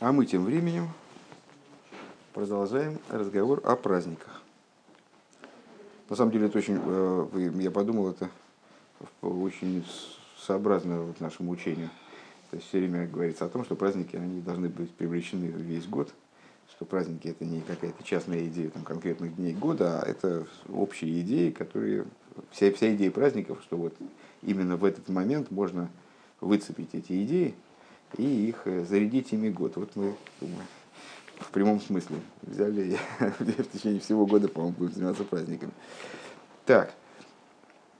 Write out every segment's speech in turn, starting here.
А мы тем временем продолжаем разговор о праздниках. На самом деле это очень, э, я подумал, это очень сообразно вот нашему учению. То есть все время говорится о том, что праздники они должны быть привлечены весь год, что праздники это не какая-то частная идея там, конкретных дней года, а это общие идеи, которые вся, вся идея праздников, что вот именно в этот момент можно выцепить эти идеи и их э, зарядить ими год. Вот мы в прямом смысле взяли в течение всего года, по-моему, будем заниматься праздниками. Так,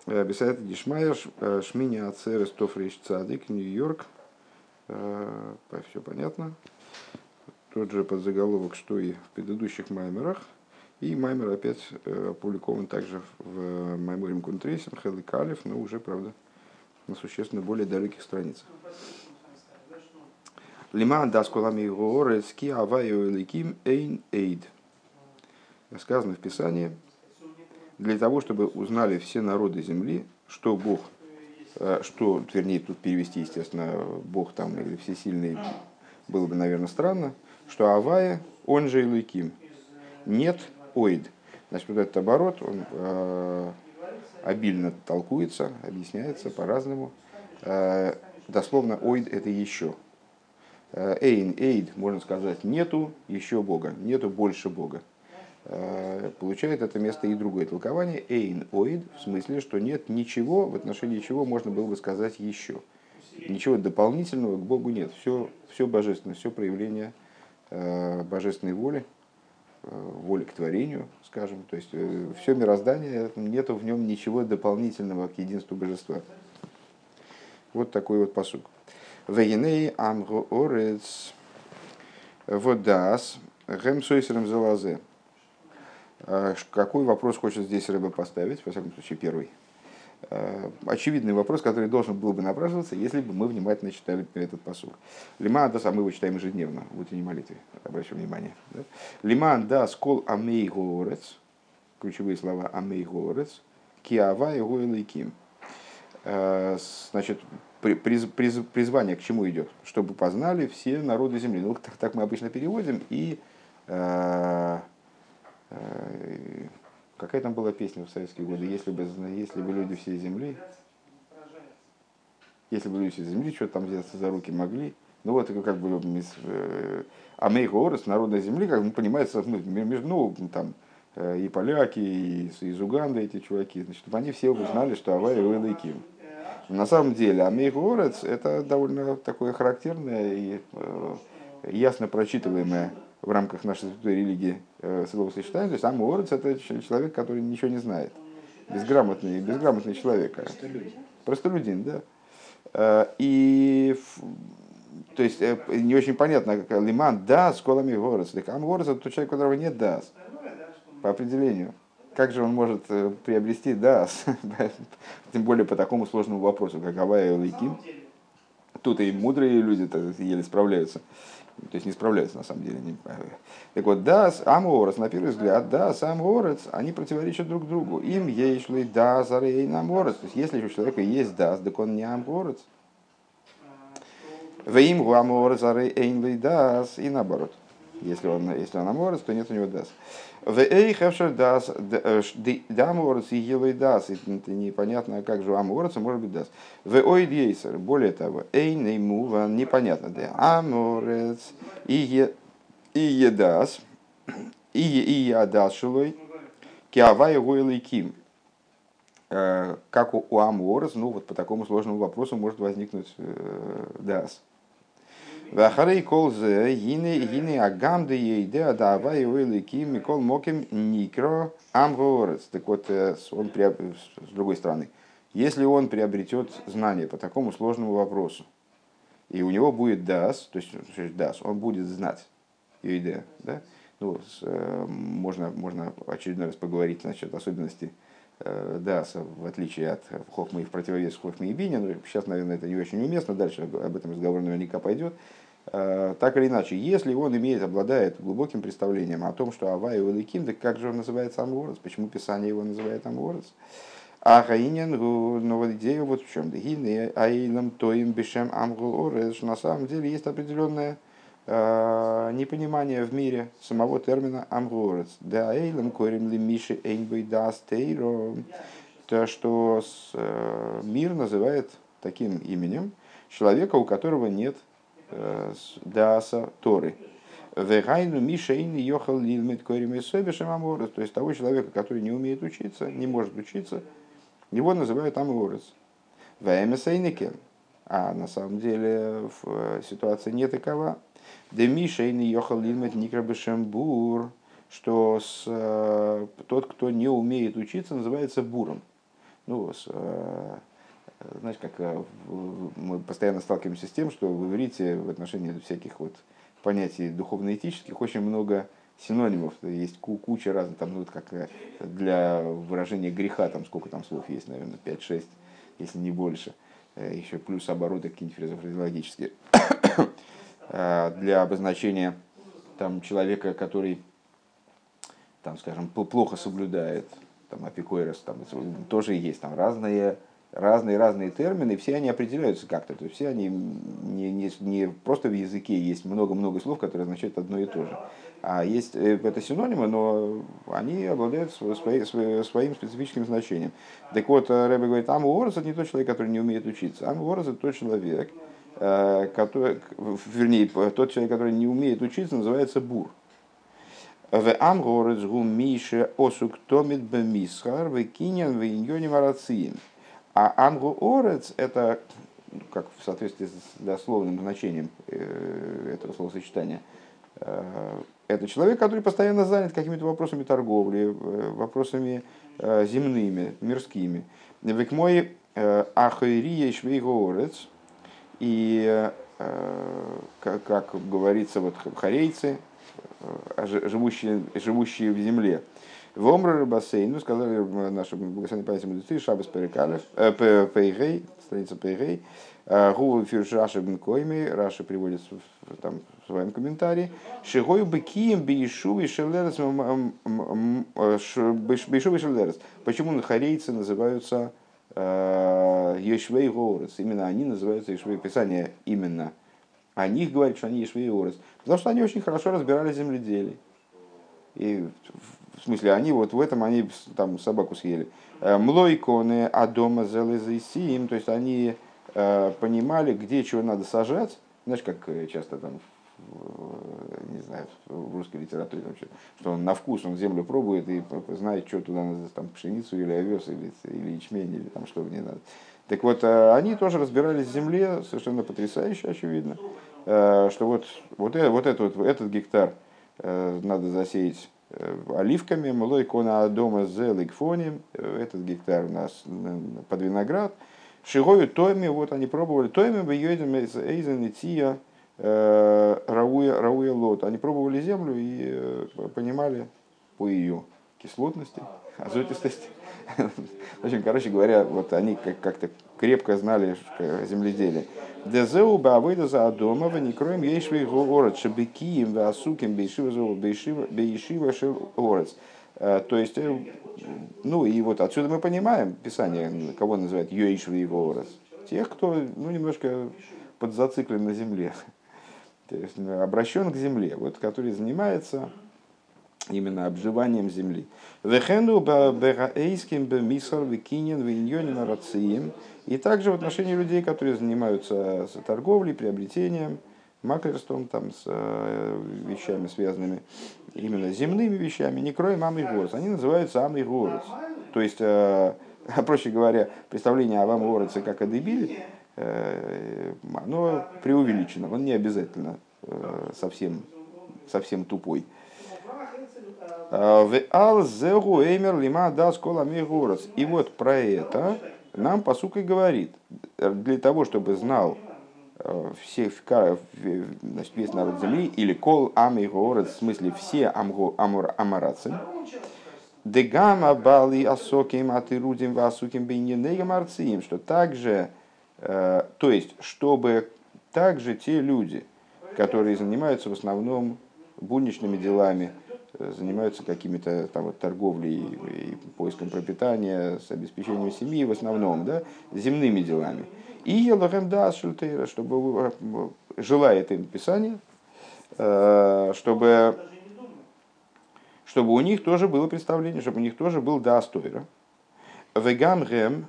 Бесайт Дишмайер, э, Шминя Ацерес Тофрейш Цадик, Нью-Йорк. Э, Все понятно. Тот же подзаголовок, что и в предыдущих маймерах. И маймер опять опубликован также в Майморим Кунтрейсом, Хелли Калиф, но уже, правда, на существенно более далеких страницах. Лиман даскулами горецки аваю ликим эйн эйд. Сказано в Писании, для того, чтобы узнали все народы земли, что Бог, э, что, вернее, тут перевести, естественно, Бог там или всесильный, было бы, наверное, странно, что Авая, он же Илыким, нет оид. Значит, вот этот оборот, он э, обильно толкуется, объясняется по-разному. Э, дословно, оид – это еще. Э, эйн, эйд, можно сказать, нету еще Бога, нету больше Бога. Э, получает это место и другое толкование. Эйн, оид, в смысле, что нет ничего, в отношении чего можно было бы сказать еще. Ничего дополнительного к Богу нет. Все, все божественно, все проявление э, божественной воли, воли к творению, скажем. То есть все мироздание, нету в нем ничего дополнительного к единству божества. Вот такой вот посук. Вегиней амгу орец водас гэм сойсером залазе. А, какой вопрос хочет здесь рыба поставить? Во всяком случае, первый. А, очевидный вопрос, который должен был бы напрашиваться, если бы мы внимательно читали этот посуг. Лиман да, а мы его читаем ежедневно в утренней молитве, обращу внимание. Да? Лиман да скол амей горец, ключевые слова амей горец, киава и гойлайким. Значит, приз, приз, призвание к чему идет? Чтобы познали все народы земли. Ну, так, так мы обычно переводим. И э, э, какая там была песня в советские годы? Если бы, если бы люди всей земли, если бы люди всей земли что-то там взяться за руки могли, ну вот как бы э, Амейхорос, народной земли, как ну, понимается, ну, ну, там, э, и поляки, и из Уганды эти чуваки, значит, чтобы они все узнали, что Авай и Ким. На самом деле, Амейгорец – это довольно такое характерное и э, ясно прочитываемое в рамках нашей святой религии э, словосочетание. То есть Амейгорец – это человек, который ничего не знает. Безграмотный, безграмотный человек. Простолюдин. Простолюдин, да. Э, и то есть не очень понятно, как лиман да, с колами горец. Так амгорец это тот человек, у которого нет дас. По определению как же он может э, приобрести да, тем более по такому сложному вопросу, как Авая и Лейким. Тут и мудрые люди еле справляются. То есть не справляются на самом деле. Так вот, да, Аморос, на первый взгляд, да, сам Аморец, они противоречат друг другу. Им ейшли да, зарей Аморец. То есть если у человека есть да, так он не Аморец. Веим гу Аморец, зарей эйн дас, и наоборот. Если он, если он Аморец, то нет у него дас. В Эйхевшер дас, даморец и елой дас, это непонятно, а как же аморец, может быть дас. В ойдейсер, более того, эйней мува, непонятно, да, аморец и едас, и едас шилой, киавай гойлый ким. Э, как у аморец, ну вот по такому сложному вопросу может возникнуть э, дас. Вахарей колзе гины гины агамды ейде адава и уэлики микол моким никро амгорец. Так вот, э, он с другой стороны, если он приобретет знание по такому сложному вопросу, и у него будет дас, то есть дас, он будет знать ейде, да? Ну, с, э, можно, можно очередной раз поговорить насчет особенностей э, Даса, в отличие от Хохмы и в противовес Хохмы и Бине, но сейчас, наверное, это не очень уместно, дальше об этом разговор наверняка пойдет. Э, так или иначе, если он имеет, обладает глубоким представлением о том, что Авай и так как же он называет сам Амворец? Почему Писание его называет Амворец? А Хаинин, но вот идея вот в чем. Гины Аилам Тоим Бешем Амгул Орес, на самом деле есть определенная э, непонимание в мире самого термина амгорец. Да эйлем корим ли миши эйнбой дастейро. То, что э, мир называет таким именем человека, у которого нет даса Торы. Вегайну Мишейн Йохал Лилмит Корим Собишем Аморес. То есть того человека, который не умеет учиться, не может учиться, его называют Аморес. Вэмесайнике. А на самом деле в ситуации не такова. Де Мишейн Йохал Лилмит Никрабешембур. Что с, э, тот, кто не умеет учиться, называется буром. Ну, с, э, знаешь, как э, мы постоянно сталкиваемся с тем, что в иврите в отношении всяких вот понятий духовно-этических очень много синонимов, есть куча разных, там, ну, вот как э, для выражения греха, там сколько там слов есть, наверное, 5-6, если не больше, э, еще плюс обороты какие-нибудь фразеологические. А, для обозначения там, человека, который, там, скажем, плохо соблюдает, там, апикойрос, там, тоже есть там разные разные-разные термины, все они определяются как-то. То есть все они не, не, не просто в языке есть много-много слов, которые означают одно и то же. А есть э, это синонимы, но они обладают своей, своим специфическим значением. Так вот, э, Рэбе говорит, Амуорос это не тот человек, который не умеет учиться. Амуорос это тот человек, э, который, вернее, тот человек, который не умеет учиться, называется бур. В Амгорец гу Мише осук томит бемисхар в кинян в иньоне марацием. А ангу орец – это, ну, как в соответствии с дословным значением э, этого словосочетания, э, это человек, который постоянно занят какими-то вопросами торговли, э, вопросами земными, мирскими. Век мой ахайрия швейгорец, и как, как говорится, вот харейцы, живущие, живущие в земле, в Омры бассейну сказали наши благословенные памяти мудрецы Шабас Перекалев, э, Пейгей, страница Пейгей, э, Гуву Фирш Раши Бенкойми, Раши приводит там, в своем комментарии, Шигою Бекием Бейшуви Шелерес, Бейшуви Шелерес. Почему нахарейцы называются Ешвей Горец? Именно они называются Ешвей Писание именно о них говорит, что они Ешвей Горец. Потому что они очень хорошо разбирали земледелие. И в смысле, они вот в этом, они там собаку съели. Э, Млойконы Адома Зелезайсиим, то есть они э, понимали, где чего надо сажать. Знаешь, как э, часто там, не знаю, в русской литературе, вообще, что он на вкус, он землю пробует и знает, что туда надо, там, пшеницу или овес, или, или ячмень, или там что мне надо. Так вот, они тоже разбирались в земле, совершенно потрясающе, очевидно, что вот, вот, вот, этот, вот этот гектар надо засеять Э, оливками, млой кона дома з ликфоним, э, этот гектар у нас под виноград. Шигою тойми, вот они пробовали, тойми бы едем из эйзен и тия э, рауя, рауя лот. Они пробовали землю и понимали по ее кислотности, азотистости. В общем, короче говоря, вот они как-то крепко знали земледелие. Дезеу бавыда за дома в некроем ейшвей город шабекием в асуким бейшива бейшива шел город. Э, то есть, э, ну и вот отсюда мы понимаем, Писание, кого называют Йоишвей город. Тех, кто ну, немножко подзациклен на земле, то есть обращен к земле, вот, который занимается именно обживанием земли. Вехенду бегаэйским бемисар викинин виньонин рацием. И также в отношении людей, которые занимаются торговлей, приобретением, маклерством, там, с э, вещами, связанными именно земными вещами, не кроем Амый Горец. Они называются Амый Горец. То есть, э, проще говоря, представление о Амый Гореце как о дебиле, э, оно преувеличено, он не обязательно совсем, совсем тупой. В ал зегу эймер лима да скола И вот про это нам посук и говорит. Для того, чтобы знал э, все, значит, весь народ земли, или кол ами город, в смысле все амго, амур, амарацы, дегама бали асоким атырудим васуким бейненегам арциим, что также, э, то есть, чтобы также те люди, которые занимаются в основном будничными делами, занимаются какими-то там вот торговлей и поиском пропитания, с обеспечением семьи в основном, да, земными делами. И Елахем да чтобы желает им Писание, э, чтобы, чтобы у них тоже было представление, чтобы у них тоже был дастойра. Вегам гем,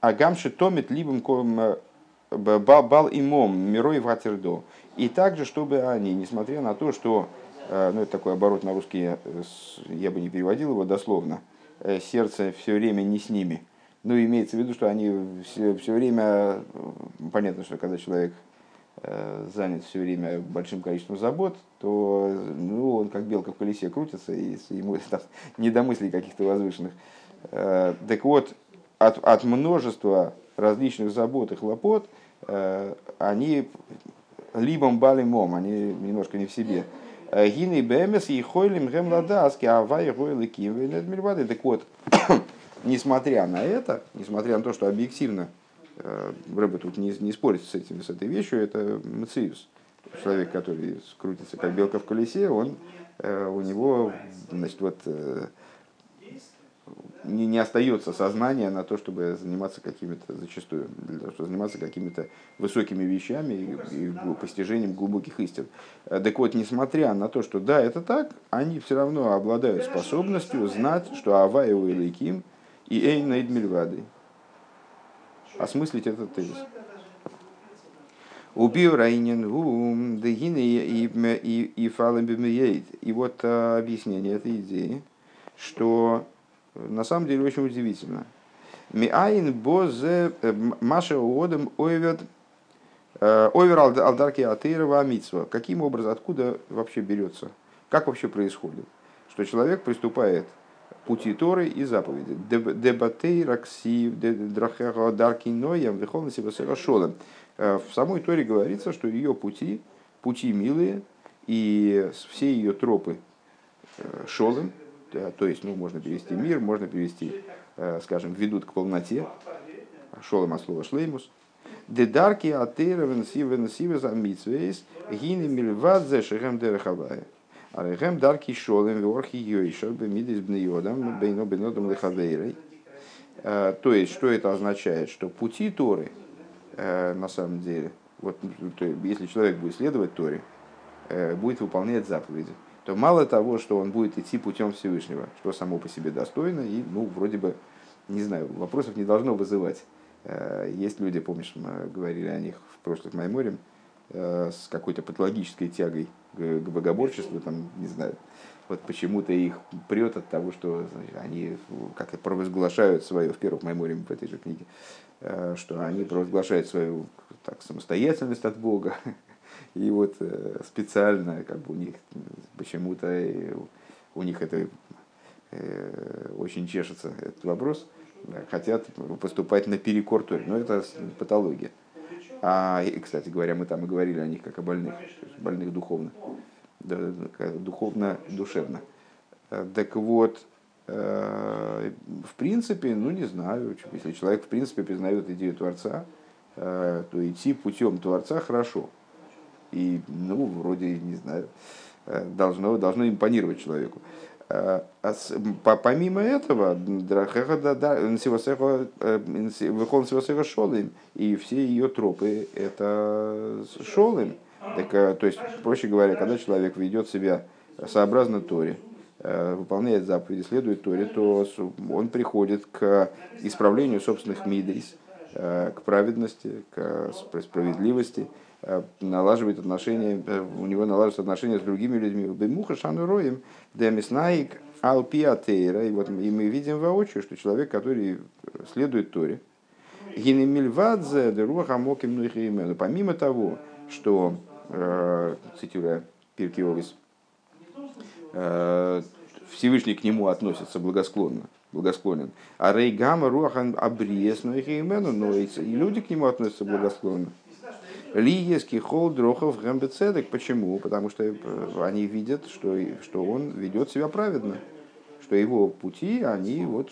агамши томит либом бал имом мирой ватердо. И также, чтобы они, несмотря на то, что, э, ну это такой оборот на русский, я бы не переводил его дословно, сердце все время не с ними – ну, имеется в виду, что они все, все время, понятно, что когда человек э, занят все время большим количеством забот, то ну, он как белка в колесе крутится, и ему там, не до мыслей каких-то возвышенных. Э, так вот, от, от множества различных забот и хлопот, э, они либо балимом, они немножко не в себе. Гины бэмес и хойлим гэм ладаски, авай гойлы кивы Так вот, несмотря на это, несмотря на то, что объективно э, Рэбе тут не, не спорит с, этим, с этой вещью, это Мациус. Человек, который скрутится как белка в колесе, он, э, у него значит, вот, э, не, не остается сознания на то, чтобы заниматься какими-то, зачастую, для того, чтобы заниматься какими-то высокими вещами и, и постижением глубоких истин. Так вот, несмотря на то, что да, это так, они все равно обладают способностью знать, что Авая у Илайким – и эйн нейд мильвады. Осмыслить этот тезис. Убил Райнин, Дегины и Фалабимиейд. И вот а, объяснение этой идеи, что на самом деле очень удивительно. Миаин бозе э, Маша Уодем ойвет э, Овер алдарки Атеирова Амитсва. Каким образом, откуда вообще берется? Как вообще происходит? Что человек приступает пути Торы и заповеди. Дебатей раксив, драхеха даркиноям, вихолна сибасера шолем. Э, в самой Торе говорится, что ее пути, пути милые, и все ее тропы шолем, то есть, ну, можно перевести мир, можно перевести, э, скажем, ведут к полноте, шолем от слова шлеймус, Дедарки атеира венсива венсива за митсвейс гини мильвадзе шехем дерехавая. Арехем дарки шолем веорхи йойшер бемидис бнеодам бейно бенодам лехавейрой. Э, то есть, что это означает? Что пути Торы, э, на самом деле, вот, если человек будет следовать Торе, э, будет выполнять заповеди, то мало того, что он будет идти путем Всевышнего, что само по себе достойно, и, ну, вроде бы, не знаю, вопросов не должно вызывать. Есть люди, помнишь, мы говорили о них в прошлых Майморе, с какой-то патологической тягой к богоборчеству, там, не знаю, вот почему-то их прет от того, что они как-то провозглашают свое, в первых мемориях в этой же книге, э, что они провозглашают свою так, самостоятельность от Бога. И вот э, специально как бы у них почему-то у них это э, очень чешется этот вопрос, хотят поступать наперекор Торе. Но это патология. А, и, кстати говоря, мы там и говорили о них как о больных, больных духовно, духовно, душевно. Э, так вот, э, в принципе, ну не знаю, если человек в принципе признает идею Творца, э, то идти путем Творца хорошо. И, ну, вроде, не знаю, должно, должно импонировать человеку. А помимо этого, выхон Сивасеха Шолым, и все ее тропы это Шолым. Так, э, то есть, проще говоря, когда человек ведет себя сообразно Торе, э, выполняет заповеди, следует Торе, то он приходит к исправлению собственных мидрис, э, к праведности, к справедливости, налаживает отношения, у него налаживаются отношения с другими людьми. Бемуха шану роем, демиснаик алпиатейра. И вот и мы видим воочию, что человек, который следует Торе, гинемильвадзе деруха моким Помимо того, что Э, цитируя Пиркиовис, э, Всевышний к нему относится благосклонно, благосклонен. А Рейгама Руахан Абриес, но и люди к нему относятся благосклонно. Лиеский холд Дрохов Гамбецедек. Почему? Потому что э, они видят, что, что он ведет себя праведно. Что его пути, они вот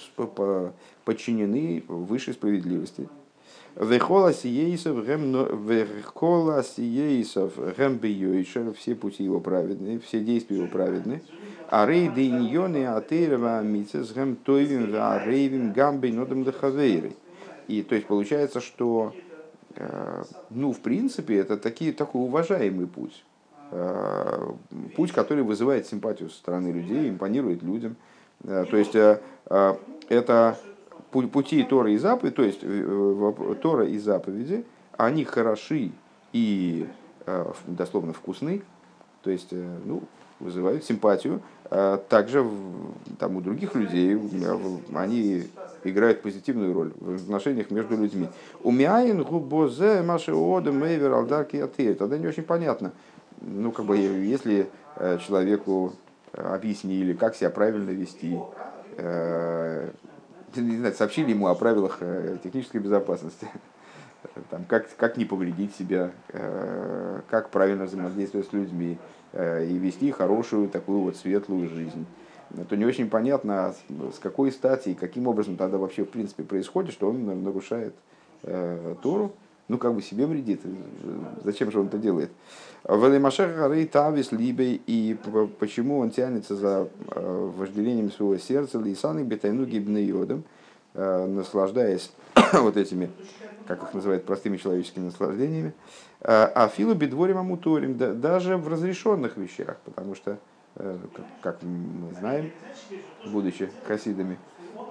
подчинены высшей справедливости. Вехола сиейсов вехола сиейсов гэм бейойшер, все пути его праведны, все действия его праведны. А рей дейньоны атеева мицес гэм тойвим ва рейвим гамбей. И то есть получается, что ну, в принципе, это такие, такой уважаемый путь. путь, который вызывает симпатию со стороны людей, импонирует людям. То есть это пути Торы и заповеди, то есть Тора и заповеди, они хороши и дословно вкусны, то есть ну, вызывают симпатию. Также там, у других людей они играют позитивную роль в отношениях между людьми. Умяин губозе маши ода мейвер алдарки атея. Тогда не очень понятно. Ну, как бы, если э, человеку объяснили, как себя правильно вести, э, не знаю, сообщили ему о правилах э, технической безопасности, там, как, как не повредить себя, как правильно взаимодействовать с людьми и вести хорошую такую вот светлую жизнь то не очень понятно, с какой стати и каким образом тогда вообще в принципе происходит, что он нарушает э, Тору, ну как бы себе вредит. Зачем же он это делает? Велимашех горы Тавис Либей, и почему он тянется за э, вожделением своего сердца, Лисаны Бетайну Гибнеодом, э, наслаждаясь вот этими, как их называют, простыми человеческими наслаждениями, э, а Филу Бедворим Амуторим, даже в разрешенных вещах, потому что Э, как мы знаем, будучи хасидами,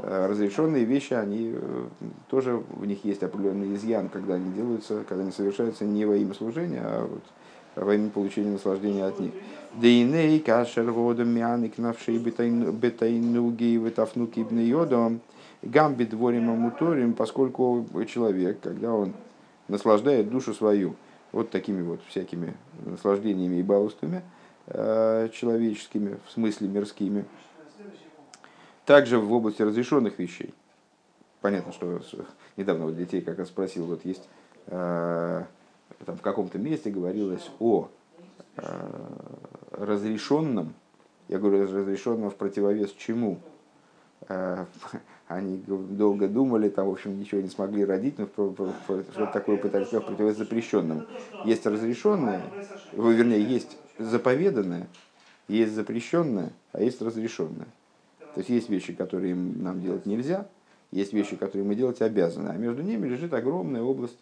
э, разрешенные вещи, они э, тоже в них есть определенный изъян, когда они делаются, когда они совершаются не во имя служения, а вот во имя получения наслаждения от них. Дейней кашер годом мяник навши бетайнуги вытафнуки йодом гамби дворим амуторим, поскольку человек, когда он наслаждает душу свою вот такими вот всякими наслаждениями и баловствами, Э, человеческими, в смысле мирскими. Также в области разрешенных вещей. Понятно, что недавно вот детей как раз спросил, вот есть э, там в каком-то месте говорилось о э, разрешенном, я говорю разрешенном в противовес чему? Они долго думали, там, в общем, ничего не смогли родить, но что такое пытались в противовес запрещенному. Есть разрешенное, вернее, есть заповеданное, есть запрещенное, а есть разрешенное. То есть есть вещи, которые нам делать нельзя, есть вещи, которые мы делать обязаны, а между ними лежит огромная область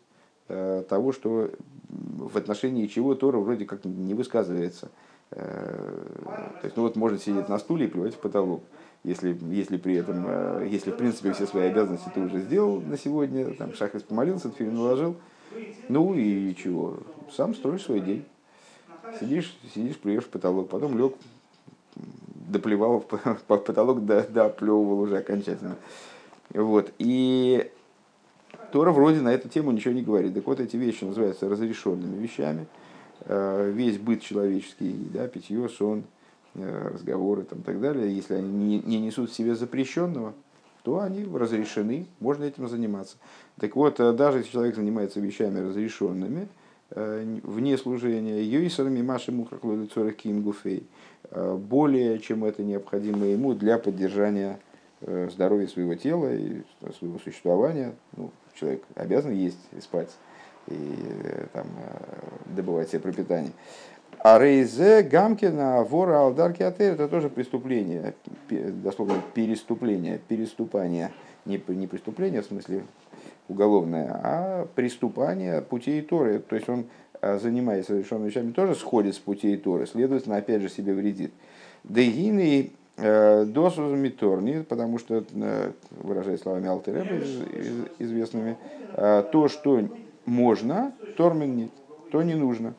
э, того, что в отношении чего Тора вроде как не высказывается. Э, то есть, ну вот можно сидеть на стуле и плевать в потолок. Если, если при этом, э, если в принципе все свои обязанности ты уже сделал на сегодня, там шахрис помолился, фильм наложил, ну и чего, сам строишь свой день. Сидишь, сидишь, плюешь в потолок, потом лег, доплевал в потолок, доплевывал уже окончательно. Вот. И Тора вроде на эту тему ничего не говорит. Так вот, эти вещи называются разрешенными вещами. Э, весь быт человеческий, да, питье, сон, разговоры там, и так далее, если они не несут в себе запрещенного, то они разрешены, можно этим заниматься. Так вот, э, даже если человек занимается вещами разрешенными, Э, вне служения Йойсерами Маши Мухрахлоды Ким Гуфей, э, более чем это необходимо ему для поддержания э, здоровья своего тела и своего существования. Ну, человек обязан есть и спать и там, добывать себе пропитание. А рейзе гамкина вора алдарки отель это тоже преступление, дословно переступление, переступание, не, не преступление в смысле уголовное, а преступание путей Торы. То есть он, а, занимаясь разрешенными вещами, тоже сходит с путей Торы, следовательно, опять же себе вредит. Дегины э, досузами торни, потому что, э, выражая словами Алтереба известными, э, то, что можно, тормен нет, то не нужно.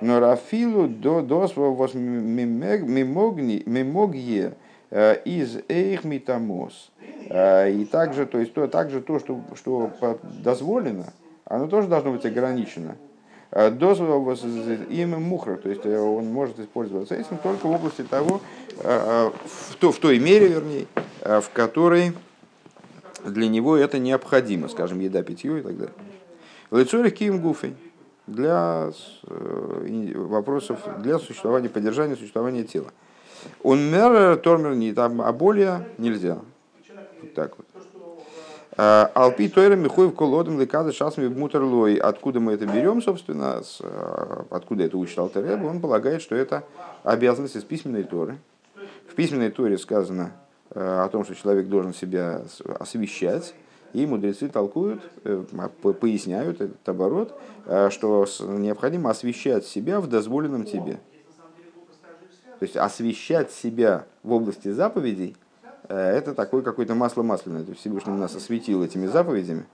Но Рафилу до досва мимогье из эйх митамос. Э, и также, то есть, то, также то, что, что дозволено, оно тоже должно быть ограничено. Э, Дозвол имя мухра, то есть э, он может использоваться этим только в области того, в, то, в той мере, вернее, в которой для него это необходимо, скажем, еда, питье и так далее. Лицорих кием гуфой для вопросов, для существования, поддержания существования тела. Он мер тормер не там, а более нельзя. Вот так вот. А, Алпи Тойра Михоев Колодом Лекада Шасми Мутерлой. Откуда мы это берем, собственно, с, а, откуда это учит Алтереб, он полагает, что это обязанность из письменной Торы. В письменной Торе сказано а, о том, что человек должен себя освещать, И мудрецы толкуют, поясняют этот оборот, что необходимо освещать себя в дозволенном тебе. То есть освещать себя в области заповедей, это такое какое-то масло масляное. То есть Всевышний нас осветил этими заповедями,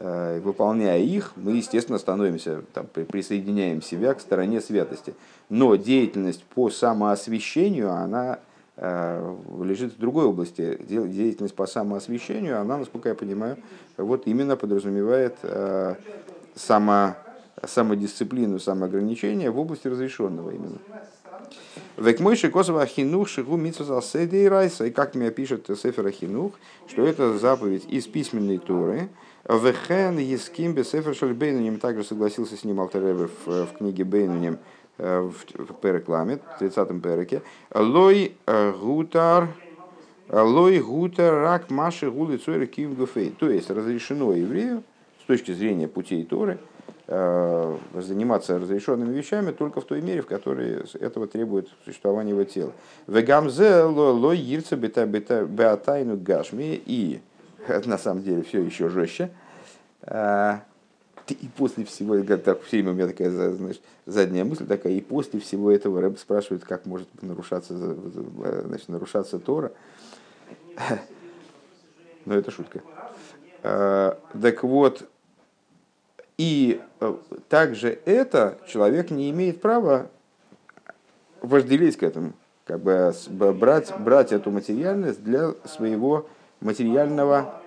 Э, выполняя их, мы, естественно, становимся, там, присоединяем себя к стороне святости. Но деятельность по самоосвещению, она э, лежит в другой области. Деятельность по самоосвещению, она, насколько я понимаю, вот именно подразумевает э, само, самодисциплину, самоограничение в области разрешенного именно. Векмойши Косова Хинух Шигу Седи Райса. И как мне пишет Сефер Хинух, что это заповедь из письменной Торы, Вехен Еским Бесефер Бейнуним также согласился с ним Алтеребе в, в книге Бейнуним э, в, в Перекламе, в 30-м Переке. Лой э, Гутар Лой Гутар Рак Маши Гули Цойр Киев Гуфей. То есть разрешено еврею с точки зрения путей Торы э, заниматься разрешенными вещами только в той мере, в которой этого требует существование его тела. Вегамзе лой ирца беатайну гашми и на самом деле все еще жестче. А, и после всего, так, все время у меня такая знаешь, задняя мысль такая, и после всего этого Рэб спрашивает, как может нарушаться, значит, нарушаться Тора. Но это шутка. А, так вот, и э, также это человек не имеет права вожделеть к этому, как бы брать, брать эту материальность для своего материального,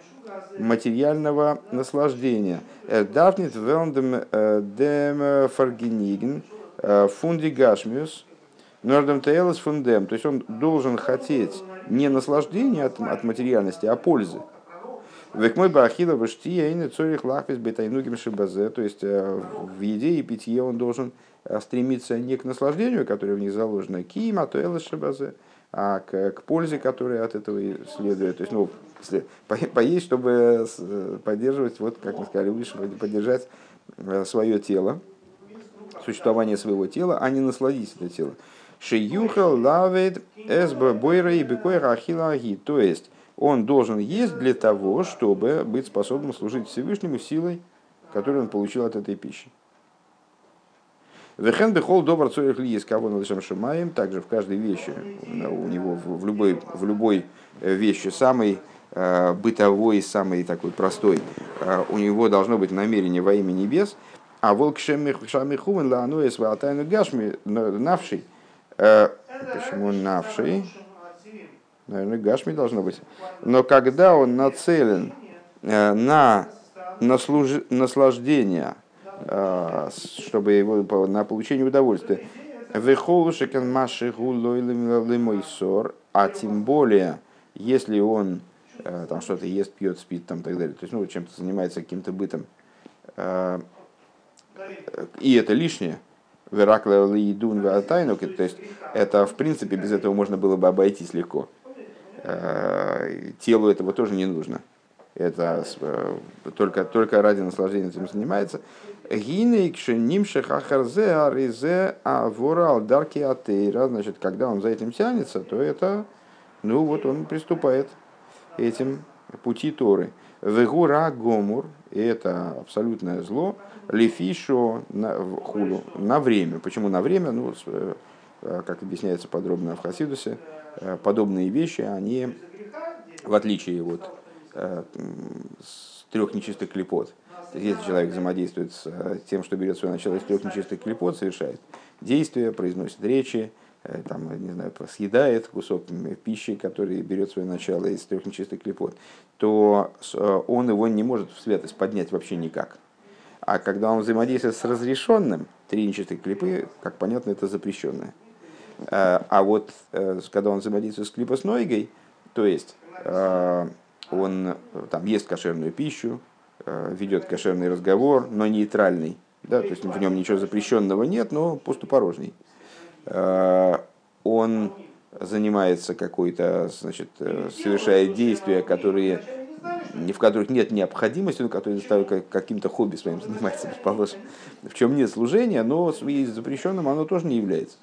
материального наслаждения. Дафнит велдем э, дем фаргениген э, фунди гашмиус нордем тейлес фундем. То есть он должен хотеть не наслаждения от, от материальности, а пользы. Век мой бахила и цорих лахвис бетайнугим шибазе. То есть э, в еде и питье он должен стремиться не к наслаждению, которое в них заложено, кима, то шибазе, а к, к пользе, которая от этого следует. То есть, ну, поесть, чтобы поддерживать, вот, как мы сказали, выше, поддержать э, свое тело, существование своего тела, а не насладить это тело. Шиюхал лавед эсба бойра и бекойра ахилаги. То есть, он должен есть для того, чтобы быть способным служить Всевышнему силой, которую он получил от этой пищи. Вехен бехол добр цорих ли есть кого над шамаем, также в каждой вещи, у него в любой, в любой э, вещи самый э, бытовой, самый такой простой, э, у него должно быть намерение во имя небес, а волк шамихувен ла ануэс ватайну гашми навший. Почему навший? Наверное, гашми должно быть. Но когда он нацелен на наслаждение, а, чтобы его на получение удовольствия. Вехолушекен маши ссор, а тем более, если он э, там что-то ест, пьет, спит, там так далее, то есть ну, чем-то занимается каким-то бытом, э, и это лишнее, Веракла Ватайну, то есть это в принципе без этого можно было бы обойтись легко. Э, телу этого тоже не нужно. Это только, только ради наслаждения этим занимается. Атеира. Значит, когда он за этим тянется, то это, ну вот он приступает этим пути Торы. Вегура гомур, это абсолютное зло, лефишо на, хулу, на время. Почему на время? Ну, э, как объясняется подробно в Хасидусе, э, подобные вещи, они, в отличие от э, трех нечистых клепот, если человек взаимодействует с э, тем, что берет свое начало из трех нечистых клепот, совершает действия, произносит речи, э, там, не знаю, съедает кусок пищи, который берет свое начало из трех нечистых клепот, то э, он его не может в святость поднять вообще никак. А когда он взаимодействует с разрешенным, три нечистых клипы, как понятно, это запрещенное. А вот когда он взаимодействует с клипоснойгой, то есть он там ест кошерную пищу, ведет кошерный разговор, но нейтральный. Да, то есть в нем ничего запрещенного нет, но пустопорожний. Э, он занимается какой-то, значит, э, совершает действия, которые, в которых нет необходимости, но которые заставляют каким-то хобби своим заниматься, предположим, в чем нет служения, но запрещенным оно тоже не является,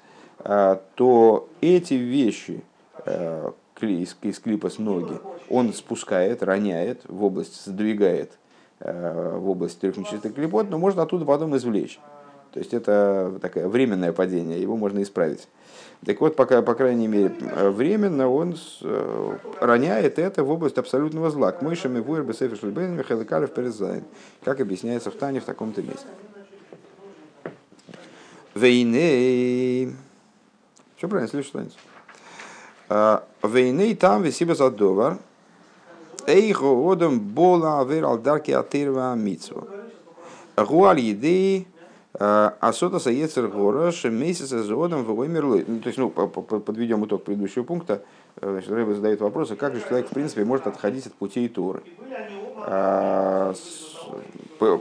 то эти вещи, из, клипа с ноги, он спускает, роняет в область, сдвигает э, в область трех нечистых клепот, но можно оттуда потом извлечь. То есть это такое временное падение, его можно исправить. Так вот, пока, по крайней мере, временно он э, роняет это в область абсолютного зла. К мойшами вуэр бесефи шлюбен Михаил Калев перезайн. Как объясняется в Тане в таком-то месте. Вейней. Все правильно, слышишь что-нибудь? А, Вейней там висиба задовар. Эйхо одам бола авер алдарки атырва митсва. Гуаль едей Асота Саецер Горош месяц зодом в вымерлы. Ну, то есть, ну, подведем итог предыдущего пункта. Значит, Рэбе задает вопрос, как же человек, в принципе, может отходить от путей Торы?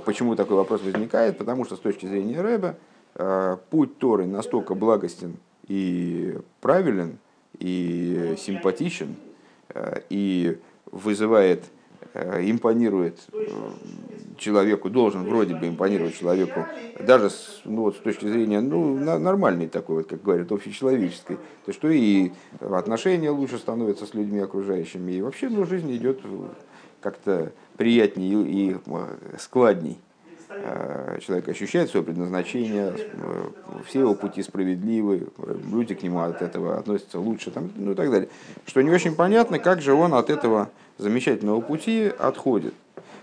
Почему такой вопрос возникает? Потому что с точки зрения Рэбе а, путь Торы настолько благостен и правилен, и симпатичен, и вызывает, импонирует человеку, должен вроде бы импонировать человеку, даже с, ну, вот, с точки зрения ну, нормальной такой, вот, как говорят, общечеловеческой, то что и отношения лучше становятся с людьми окружающими, и вообще ну, жизнь идет как-то приятнее и складней. А, человек ощущает свое предназначение, все его пути справедливы, люди к нему от этого относятся лучше, там, ну и так далее. Что не очень понятно, как же он от этого замечательного пути отходит.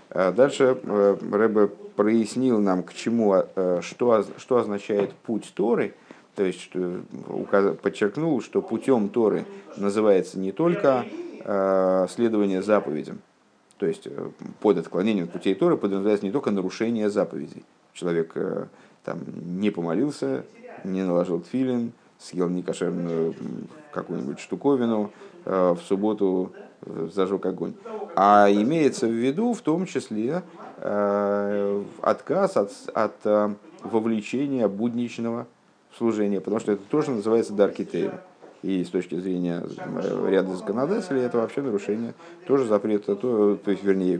А дальше э, Рэбе прояснил нам, к чему, э, что, что означает путь Торы, то есть что, подчеркнул, что путем Торы называется не только э, следование заповедям, то есть под отклонением путей Торы подразумевается не только нарушение заповедей. Человек там, не помолился, не наложил тфилин, съел некошерную какую-нибудь штуковину, в субботу зажег огонь. А имеется в виду в том числе э, отказ от, от э, вовлечения будничного служения, потому что это тоже называется даркитейм. И с точки зрения э, ряда законодателей это вообще нарушение тоже запрета, то, то есть, вернее,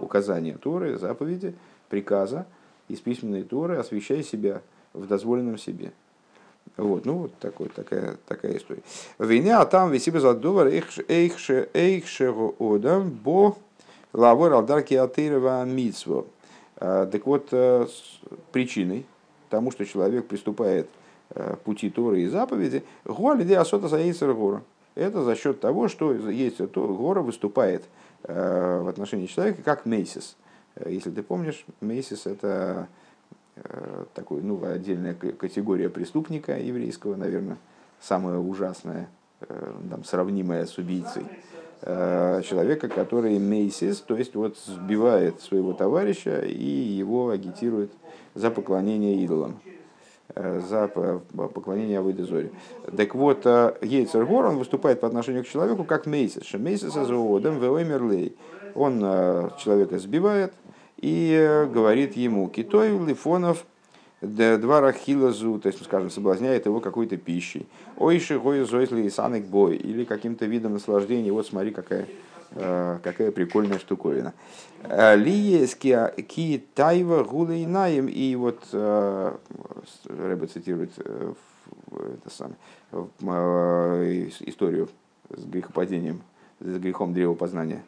указания Торы, заповеди, приказа из письменной Торы «освящай себя в дозволенном себе». Вот, ну, вот такой, такая, такая история. Война, а там висиба задувар эйхше эйхше одам бо лавор алдарки атырова митсво. А, так вот, э, причиной тому, что человек приступает пути Торы и заповеди, гуалиде асота заейцер гора. Это за счет того, что есть гора выступает э, в отношении человека как мейсис. Если ты помнишь, мейсис это Э, такой, ну, отдельная категория преступника еврейского, наверное, самая ужасная, э, там, сравнимая с убийцей. Э, человека, который мейсис, то есть вот сбивает своего товарища и его агитирует за поклонение идолам за поклонение Авойдезоре. Так вот, Ейцергор, он выступает по отношению к человеку как мейсис. Мейсис из Оодем, Веомерлей. Он человека сбивает, и э, говорит ему, китой лифонов два рахилазу, то есть, скажем, соблазняет его какой-то пищей. Ойши гой зойсли санек бой, или каким-то видом наслаждения, вот смотри, какая, э, какая прикольная штуковина. Э, Лиес ки тайва гулейнаем, и вот Рэбе цитирует это самое, историю с грехопадением, с грехом древопознания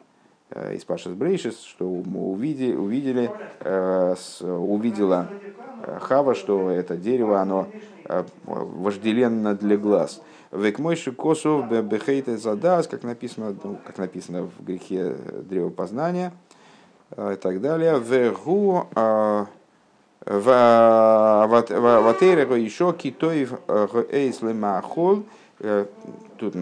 Э, из Пашас Брейшис, что мы увидели, увидели э, увидела э, Хава, что это дерево, оно вожделенно для глаз. Век мойши косов бехейте задас, как написано, ну, как написано в грехе древопознания и так далее. Вегу ватерего еще китоев эйс лемахол. Тут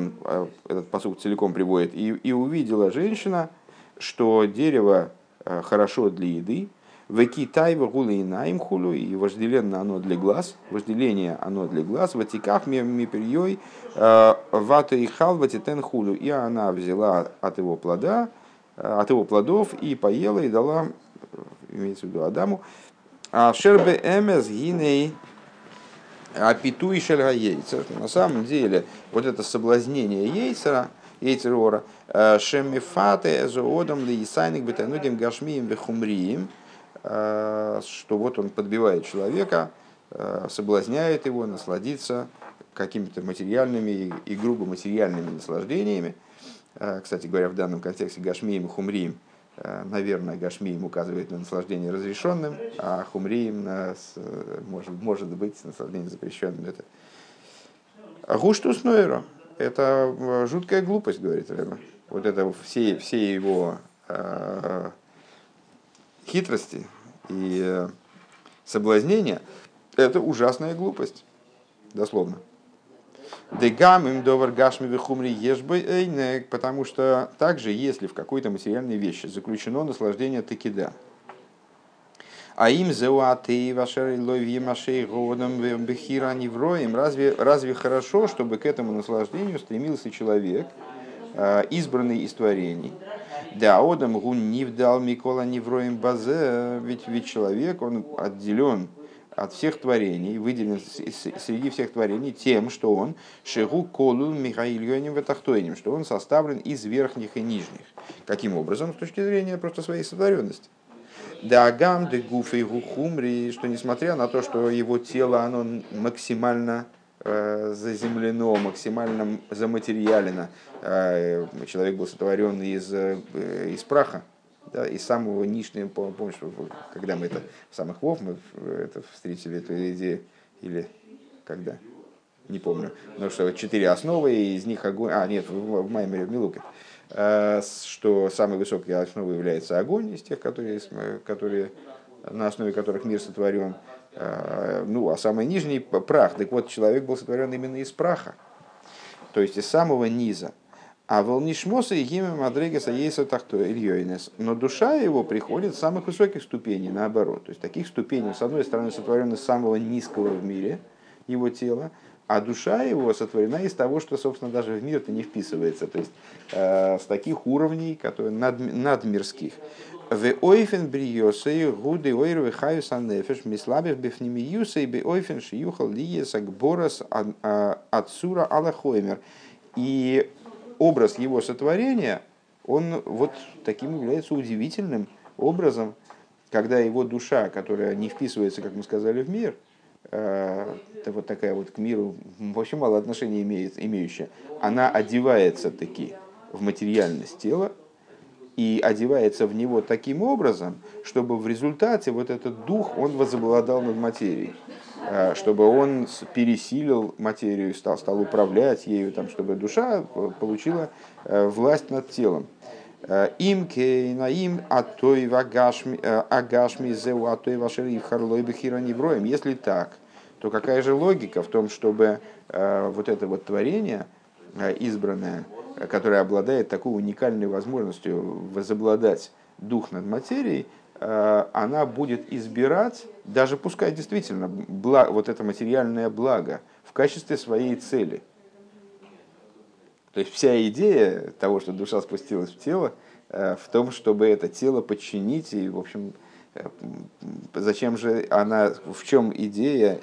этот посуд целиком приводит. И, и увидела женщина, что дерево э, хорошо для еды, Веки тайва гулейнаим хулю, и вожделенно оно для глаз, вожделение оно для глаз, ватиках миперьей, э, вата и халвати тен хулю, и она взяла от его плода, э, от его плодов и поела и дала, имеется в виду Адаму, а шербе эмес гиней апиту и шельга яйца. На самом деле, вот это соблазнение яйцера, яйцерора, Шемифате зоодом ли исайник бетанудим гашмием вехумрием, что вот он подбивает человека, соблазняет его насладиться какими-то материальными и грубо материальными наслаждениями. Кстати говоря, в данном контексте Гашмием и Хумрием, наверное, Гашмием указывает на наслаждение разрешенным, а Хумрием на, может, может быть наслаждение запрещенным. Это Гуштус Нойра – это жуткая глупость, говорит Рэба. Вот это все, все его э, хитрости и э, соблазнения – это ужасная глупость, дословно. Дегам им довар гашми вихумри ешбы потому что также, если в какой-то материальной вещи заключено наслаждение текида, а им зеуаты вашер лови машей годом бехира невроем, разве, разве хорошо, чтобы к этому наслаждению стремился человек, э, избранный из творений? Да, одам гун нивдал микола невроем базе, ведь, ведь человек, он отделен от всех творений, выделен среди всех творений тем, что он шигу колу михаильоним ватахтойним, что он составлен из верхних и нижних. Каким образом? С точки зрения просто своей сотворенности. Да агам де гуф и гухумри, что несмотря на то, что его тело оно максимально заземлено, максимально заматериалено, э, человек был сотворен из, э, из праха, да, из самого нижнего, помнишь, когда мы это, в самых вов мы это встретили эту идею, или когда, не помню, но что четыре основы, и из них огонь, а нет, в, в Маймере в Милуке, э, что самой высокой основой является огонь из тех, которые, которые на основе которых мир сотворен, э, ну, а самый нижний прах, так вот, человек был сотворен именно из праха, то есть из самого низа, а волнишмоса и гиме мадрегеса ейса тахто ильёйнес. Но душа его приходит с самых высоких ступеней, наоборот. То есть таких ступеней, с одной стороны, сотворена с самого низкого в мире его тела, а душа его сотворена из того, что, собственно, даже в мир-то не вписывается. То есть э, с таких уровней, которые над, надмирских. В ойфен бриосей гуды ойру хаюс анефеш мислабев бифнимиюсей би ойфен шиюхал лиес акборас ацура алахоймер. И образ его сотворения, он вот таким является удивительным образом, когда его душа, которая не вписывается, как мы сказали, в мир, э, это вот такая вот к миру вообще мало отношения имеет, имеющая, она одевается таки в материальность тела и одевается в него таким образом, чтобы в результате вот этот дух, он возобладал над материей. Э, чтобы он пересилил материю, стал, стал управлять ею, там, чтобы душа получила э, власть над телом. Э, им кейнаим атой агашми зеу атой вашери харлой бехира невроем. Если так, то какая же логика в том, чтобы вот это вот творение избранное, которое обладает такой уникальной возможностью возобладать дух над материей, Э, она будет избирать, даже пускай действительно благ, вот это материальное благо, в качестве своей цели. То есть вся идея того, что душа спустилась в тело, э, в том, чтобы это тело подчинить, и, в общем, э, зачем же она, в чем идея Э,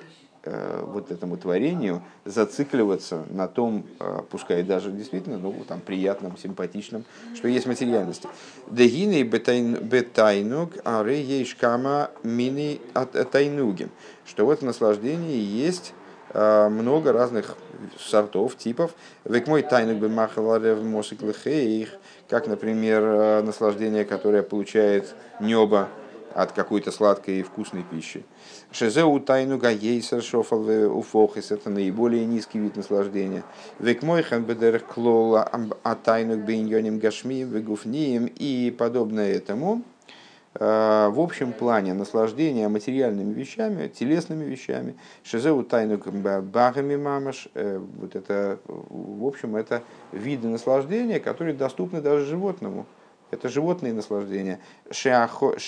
вот этому творению зацикливаться на том, э, пускай даже действительно, ну, там, приятном, симпатичном, что есть материальность. Дегины бетайнуг аре ейшкама мини тайнуги. Что в этом наслаждении есть э, много разных сортов, типов. Век мой тайнуг бы махаларев мосик как, например, наслаждение, которое получает небо от какой-то сладкой и вкусной пищи. Шезеу тайну гаейсер шофал уфохис, это наиболее низкий вид наслаждения. Век мой бедер клола а тайну бейньоним гашми вегуфнием и подобное этому. Э, в общем плане наслаждение материальными вещами, телесными вещами, шизеу тайну багами мамаш, э, вот это, в общем, это виды наслаждения, которые доступны даже животному. Это животные наслаждения. Шеабхейма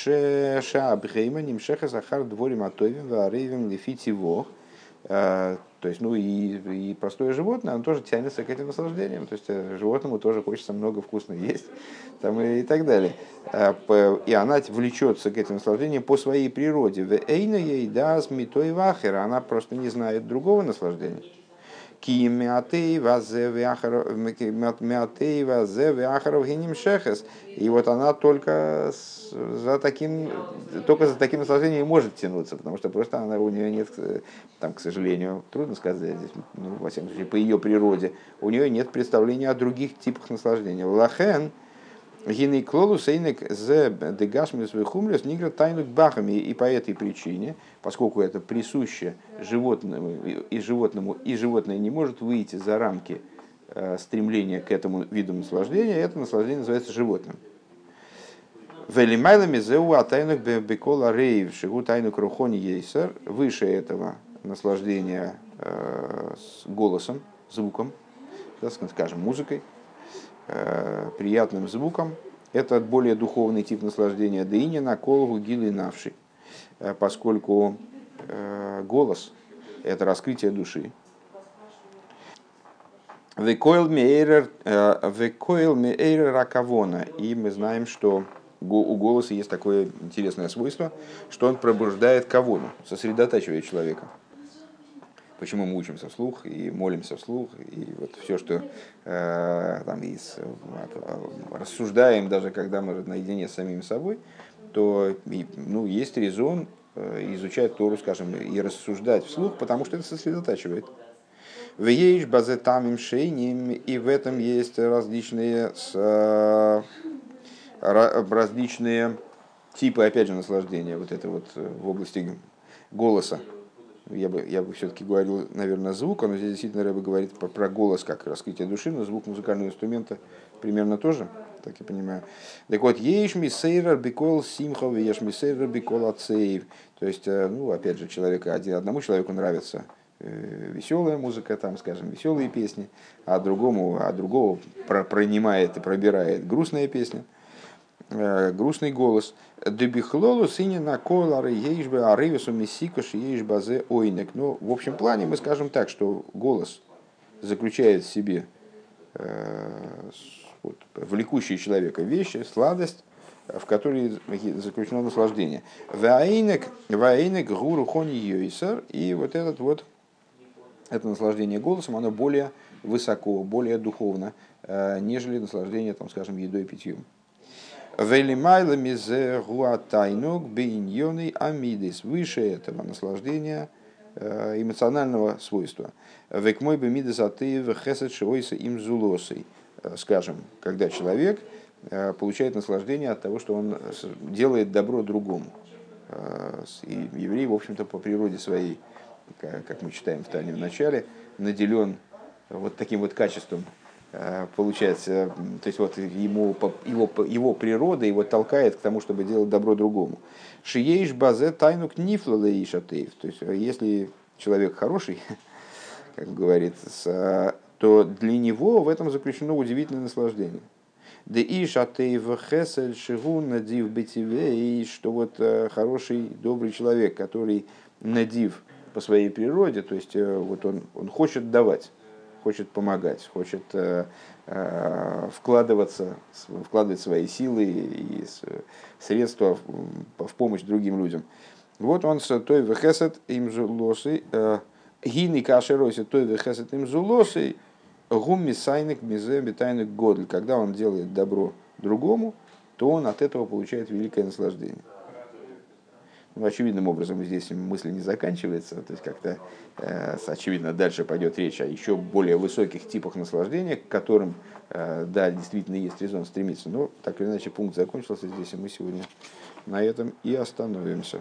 нимшеха захар дворим атовим варейвим лифитиво. Э, то есть, ну и, и простое животное, оно тоже тянется к этим наслаждениям. То есть, э, животному тоже хочется много вкусно есть там, и, и так далее. Э, и она влечется к этим наслаждениям по своей природе. Эйна ей даст митой вахера. Она просто не знает другого наслаждения. Ки мятеева зе вяхаров геним шехес. И вот она только за таким, только за таким наслаждением может тянуться, потому что просто она, у нее нет, там, к сожалению, трудно сказать здесь, ну, во всяком случае, по ее природе, у нее нет представления о других типах наслаждения. Лахен, Гиней клолус эйнек зе дегашмис вихумлес нигра тайнут бахами. И по этой причине, поскольку это присуще животному и животному, и животное не может выйти за рамки э, стремления к этому виду наслаждения, это наслаждение называется животным. Велимайлами зеу атайнук бекола рейв шигу тайнук рухони ейсер. Выше этого наслаждения э, голосом, звуком, скажем, музыкой, приятным звуком. Это более духовный тип наслаждения Деини на колову гилы навши, э, поскольку э, голос – это раскрытие души. Векойл мейрер ракавона. И мы знаем, что у голоса есть такое интересное свойство, что он пробуждает кавону, сосредотачивает человека почему мы учимся вслух и молимся вслух, и вот все, что э, там из, рассуждаем, даже когда мы наедине с самим собой, то ну, есть резон э, изучать Тору, скажем, и рассуждать вслух, потому что это сосредотачивает. В ейш базе тамим шейним, и в этом есть различные, с, э, различные типы, опять же, наслаждения, вот это вот э, в области голоса я бы, я бы все-таки говорил, наверное, звук, но здесь действительно Рэба говорит про, про голос как раскрытие души, но звук музыкального инструмента примерно тоже, так я понимаю. Так вот, еш мисейрер бикол симхов, еш мисейрер бикол ацеев. То есть, э, ну, опять же, человека, одному человеку нравится э, веселая музыка, там, скажем, веселые песни, а другому, а другого пронимает и пробирает грустная песня, э, грустный голос. Дебихлолу синина колары ейшбе арывису мисикош ейшбазе ойнек. Ну, в общем плане мы скажем так, что голос заключает в себе э, вот, влекущие человека вещи, сладость, в которой заключено наслаждение. Ваинек, ваинек гуру хони йойсер. И вот этот вот, это наслаждение голосом, оно более высоко, более духовно, э, нежели наслаждение, там, скажем, едой и питьем. Велимайлами зе гуатайнук бейньоны амидис. Выше этого наслаждения э, эмоционального свойства. Век мой бы мидес атеев хесед шиойса им зулосой. Э, скажем, когда человек э, получает наслаждение от того, что он делает добро другому. И еврей, в общем-то, по природе своей, как мы читаем в Тане в начале, наделен вот таким вот качеством получается, то есть вот ему, его, его природа его толкает к тому, чтобы делать добро другому. Шиеиш базе тайну книфла лаишатеев. То есть э, если человек хороший, как говорится, то для него в этом заключено удивительное наслаждение. Да и шатеев хесель шигун надив бетиве, и что вот э, хороший, добрый человек, который надив по своей природе, то есть вот он, он хочет давать хочет помогать, хочет э, э, вкладываться, вкладывать свои силы и средства в, помощь другим людям. Вот он с той вехесет им зулосы, э, гини кашероси той вехесет им зулосы, гумми сайник мизе битайник годль. Когда он делает добро другому, то он от этого получает великое наслаждение. Ну, очевидным образом здесь мысль не заканчивается, то есть как-то э, очевидно дальше пойдет речь о еще более высоких типах наслаждения, к которым, э, да, действительно есть резон стремиться. Но так или иначе пункт закончился здесь, и мы сегодня на этом и остановимся.